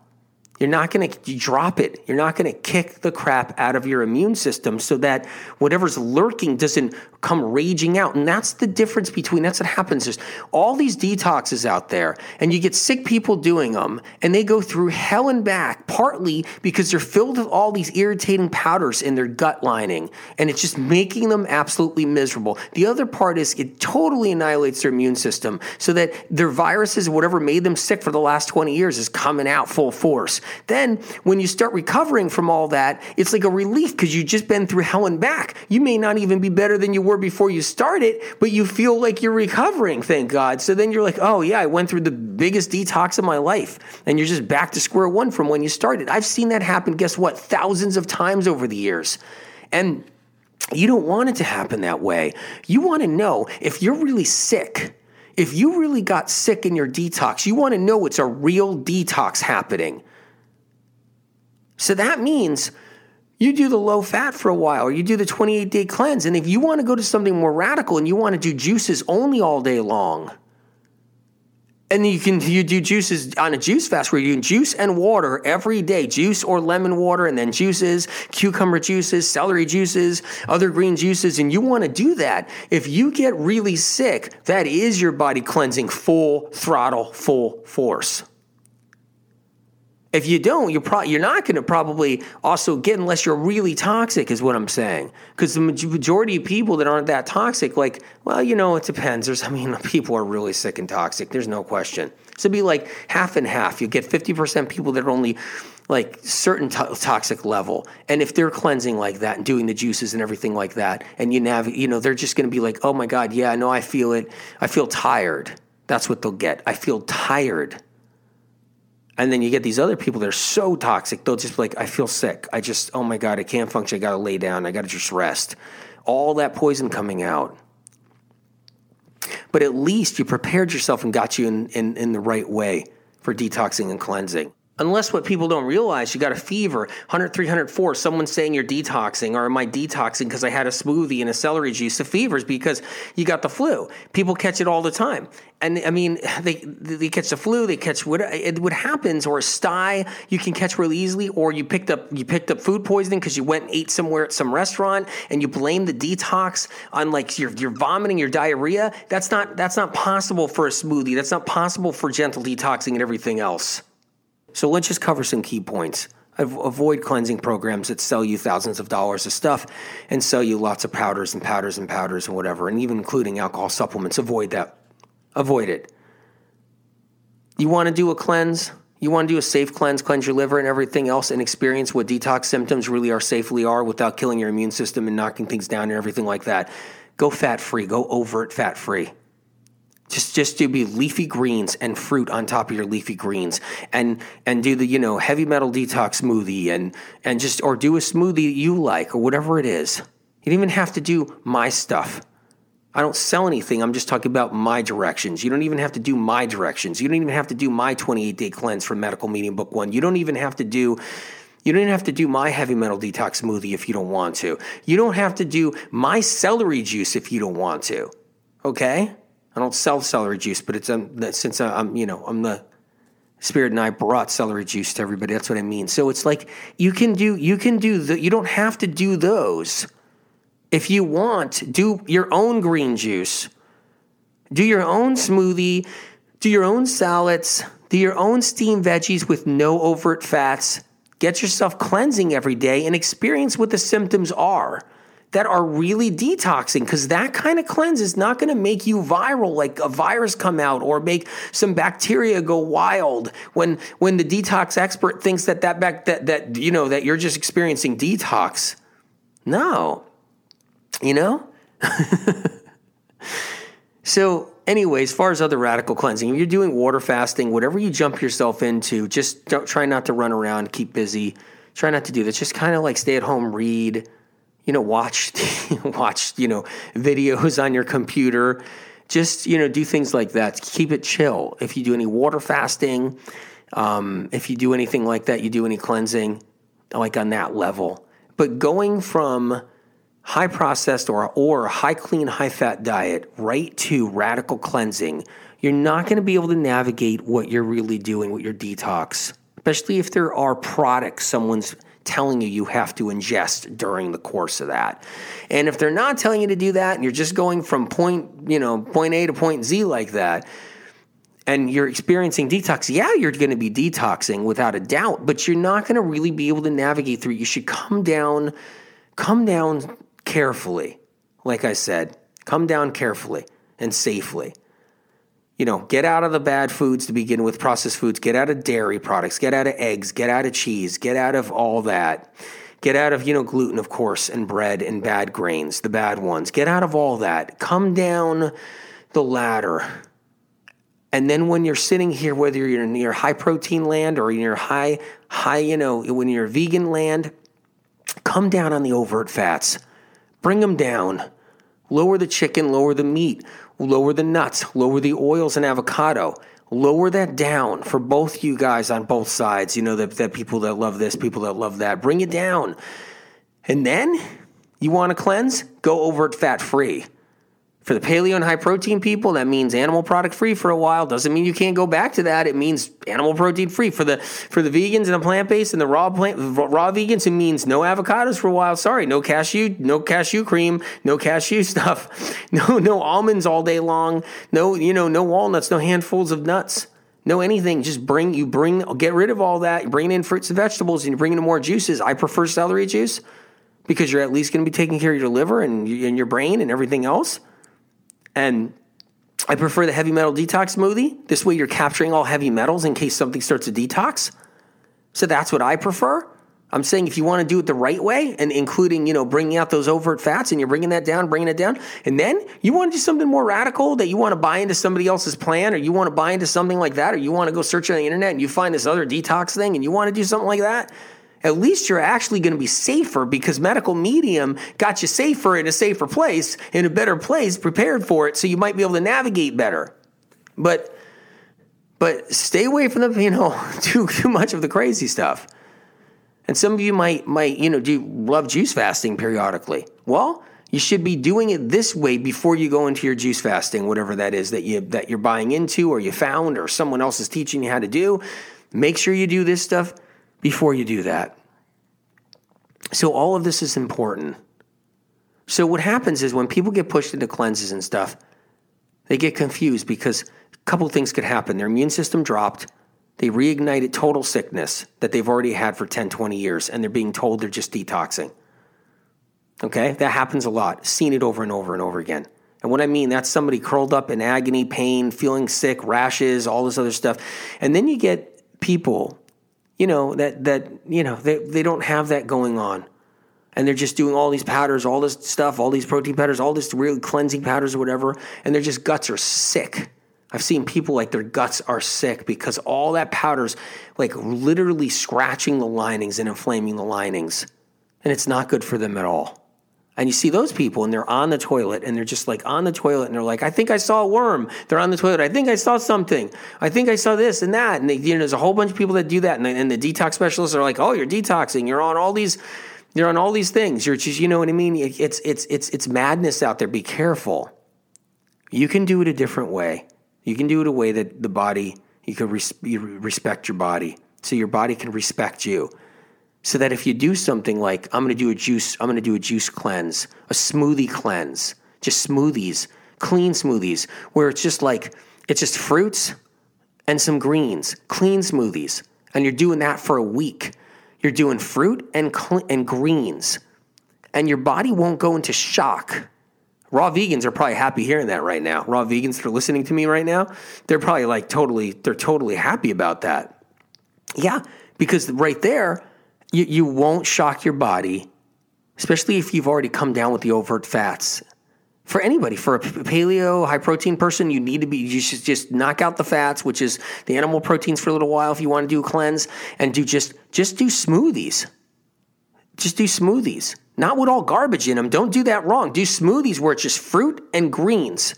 You're not going to drop it. You're not going to kick the crap out of your immune system so that whatever's lurking doesn't come raging out. And that's the difference between that's what happens. There's all these detoxes out there, and you get sick people doing them, and they go through hell and back, partly because they're filled with all these irritating powders in their gut lining, and it's just making them absolutely miserable. The other part is it totally annihilates their immune system so that their viruses, whatever made them sick for the last 20 years, is coming out full force. Then, when you start recovering from all that, it's like a relief because you've just been through hell and back. You may not even be better than you were before you started, but you feel like you're recovering, thank God. So then you're like, oh, yeah, I went through the biggest detox of my life. And you're just back to square one from when you started. I've seen that happen, guess what, thousands of times over the years. And you don't want it to happen that way. You want to know if you're really sick if you really got sick in your detox, you want to know it's a real detox happening. So that means you do the low fat for a while or you do the 28 day cleanse. And if you want to go to something more radical and you want to do juices only all day long, and you can you do juices on a juice fast where you do juice and water every day, juice or lemon water, and then juices, cucumber juices, celery juices, other green juices, and you want to do that. If you get really sick, that is your body cleansing full throttle, full force. If you don't, you're pro- you're not going to probably also get unless you're really toxic, is what I'm saying. Because the majority of people that aren't that toxic, like, well, you know, it depends. There's, [laughs] I mean, people are really sick and toxic. There's no question. So be like half and half. You get 50% people that are only like certain to- toxic level, and if they're cleansing like that and doing the juices and everything like that, and you navigate, you know, they're just going to be like, oh my god, yeah, I know, I feel it. I feel tired. That's what they'll get. I feel tired and then you get these other people that are so toxic, they'll just be like, I feel sick. I just, oh my God, I can't function. I got to lay down. I got to just rest. All that poison coming out. But at least you prepared yourself and got you in, in, in the right way for detoxing and cleansing. Unless what people don't realize, you got a fever, 100, 304, someone's saying you're detoxing, or am I detoxing because I had a smoothie and a celery juice? The fever's because you got the flu. People catch it all the time. And I mean, [laughs] they, they catch the flu, they catch what, it, what happens, or a sty you can catch really easily, or you picked up, you picked up food poisoning because you went and ate somewhere at some restaurant and you blame the detox on like your, your vomiting, your diarrhea. That's not, that's not possible for a smoothie. That's not possible for gentle detoxing and everything else. So let's just cover some key points. Avoid cleansing programs that sell you thousands of dollars of stuff and sell you lots of powders and powders and powders and whatever, and even including alcohol supplements. Avoid that. Avoid it. You want to do a cleanse? You want to do a safe cleanse, cleanse your liver and everything else, and experience what detox symptoms really are safely are without killing your immune system and knocking things down and everything like that. Go fat free. Go overt fat free just just do be leafy greens and fruit on top of your leafy greens and and do the you know heavy metal detox smoothie and and just or do a smoothie you like or whatever it is you don't even have to do my stuff i don't sell anything i'm just talking about my directions you don't even have to do my directions you don't even have to do my 28 day cleanse from medical medium book one you don't even have to do you don't even have to do my heavy metal detox smoothie if you don't want to. You don't have to do my celery juice if you don't want to. Okay? I don't sell celery juice, but it's um, since I'm you know I'm the spirit and I brought celery juice to everybody. That's what I mean. So it's like you can do you can do the you don't have to do those. If you want, do your own green juice. Do your own smoothie, do your own salads, do your own steamed veggies with no overt fats. Get yourself cleansing every day and experience what the symptoms are that are really detoxing because that kind of cleanse is not going to make you viral like a virus come out or make some bacteria go wild when when the detox expert thinks that that back that that you know that you're just experiencing detox. No. You know? [laughs] So anyway as far as other radical cleansing if you're doing water fasting whatever you jump yourself into just don't try not to run around keep busy. Try not to do this. Just kind of like stay at home read you know, watch [laughs] watch you know videos on your computer. Just you know, do things like that. Keep it chill. If you do any water fasting, um, if you do anything like that, you do any cleansing, like on that level. But going from high processed or or high clean, high fat diet right to radical cleansing, you're not going to be able to navigate what you're really doing with your detox especially if there are products someone's telling you you have to ingest during the course of that. And if they're not telling you to do that and you're just going from point, you know, point A to point Z like that, and you're experiencing detox, yeah, you're going to be detoxing without a doubt, but you're not going to really be able to navigate through. You should come down, come down carefully. Like I said, come down carefully and safely you know, get out of the bad foods to begin with, processed foods, get out of dairy products, get out of eggs, get out of cheese, get out of all that. Get out of, you know, gluten, of course, and bread and bad grains, the bad ones. Get out of all that. Come down the ladder. And then when you're sitting here, whether you're in your high protein land or in your high, high, you know, when you're vegan land, come down on the overt fats. Bring them down. Lower the chicken, lower the meat lower the nuts, lower the oils and avocado. Lower that down for both you guys on both sides. You know, that, that people that love this, people that love that. Bring it down. And then you want to cleanse? Go overt fat free. For the paleo and high protein people, that means animal product free for a while. Doesn't mean you can't go back to that. It means animal protein free. For the for the vegans and the plant based and the raw plant raw vegans, it means no avocados for a while. Sorry, no cashew, no cashew cream, no cashew [laughs] stuff, no no almonds all day long, no you know no walnuts, no handfuls of nuts. No anything, just bring you bring get rid of all that. Bring in fruits and vegetables, and you bring in more juices. I prefer celery juice because you're at least going to be taking care of your liver and, and your brain and everything else. And I prefer the heavy metal detox smoothie. This way you're capturing all heavy metals in case something starts to detox. So that's what I prefer. I'm saying if you want to do it the right way and including, you know, bringing out those overt fats and you're bringing that down, bringing it down, and then you want to do something more radical that you want to buy into somebody else's plan or you want to buy into something like that or you want to go search on the internet and you find this other detox thing and you want to do something like that, at least you're actually going to be safer because medical medium got you safer in a safer place, in a better place, prepared for it, so you might be able to navigate better. But but stay away from the [laughs] you know too too much of the crazy stuff. And some of you might might you know do love juice fasting periodically. Well, you should be doing it this way before you go into your juice fasting, whatever that is that you that you're buying into or you found or someone else is teaching you how to do. Make sure you do this stuff before you do that. So, all of this is important. So, what happens is when people get pushed into cleanses and stuff, they get confused because a couple things could happen. Their immune system dropped, they reignited total sickness that they've already had for 10, 20 years, and they're being told they're just detoxing. Okay? That happens a lot. Seen it over and over and over again. And what I mean, that's somebody curled up in agony, pain, feeling sick, rashes, all this other stuff. And then you get people you know that that you know they they don't have that going on. And they're just doing all these powders all this stuff all these protein powders all this real cleansing powders or whatever and their just guts are sick. I've seen people like their guts are sick because all that powders like literally scratching the linings and inflaming the linings. And it's not good for them at all and you see those people and they're on the toilet and they're just like on the toilet and they're like, I think I saw a worm. They're on the toilet. I think I saw something. I think I saw this and that. And they, you know, there's a whole bunch of people that do that. And the, and the detox specialists are like, oh, you're detoxing. You're on all these, you're on all these things. You're just, you know what I mean? It's, it's, it's, it's madness out there. Be careful. You can do it a different way. You can do it a way that the body, you can res- you respect your body so your body can respect you so that if you do something like I'm going to do a juice, I'm going to do a juice cleanse, a smoothie cleanse, just smoothies, clean smoothies, where it's just like it's just fruits and some greens, clean smoothies, and you're doing that for a week. You're doing fruit and cl- and greens, and your body won't go into shock. Raw vegans are probably happy hearing that right now. Raw vegans that are listening to me right now, they're probably like totally, they're totally happy about that. Yeah, because right there, you, you won't shock your body, especially if you've already come down with the overt fats. For anybody, for a paleo high protein person, you need to be, you should just knock out the fats, which is the animal proteins for a little while if you want to do a cleanse, and do just, just do smoothies. Just do smoothies. Not with all garbage in them. Don't do that wrong. Do smoothies where it's just fruit and greens.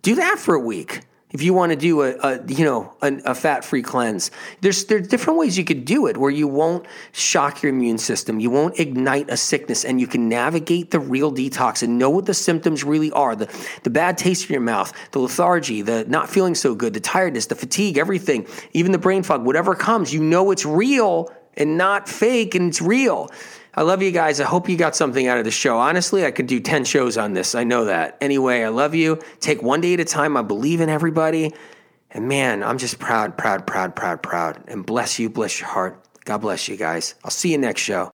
Do that for a week. If you want to do a, a you know a, a fat-free cleanse there's there's different ways you could do it where you won't shock your immune system you won't ignite a sickness and you can navigate the real detox and know what the symptoms really are the the bad taste in your mouth the lethargy the not feeling so good the tiredness the fatigue everything even the brain fog whatever comes you know it's real and not fake and it's real I love you guys. I hope you got something out of the show. Honestly, I could do 10 shows on this. I know that. Anyway, I love you. Take one day at a time. I believe in everybody. And man, I'm just proud, proud, proud, proud, proud. And bless you, bless your heart. God bless you guys. I'll see you next show.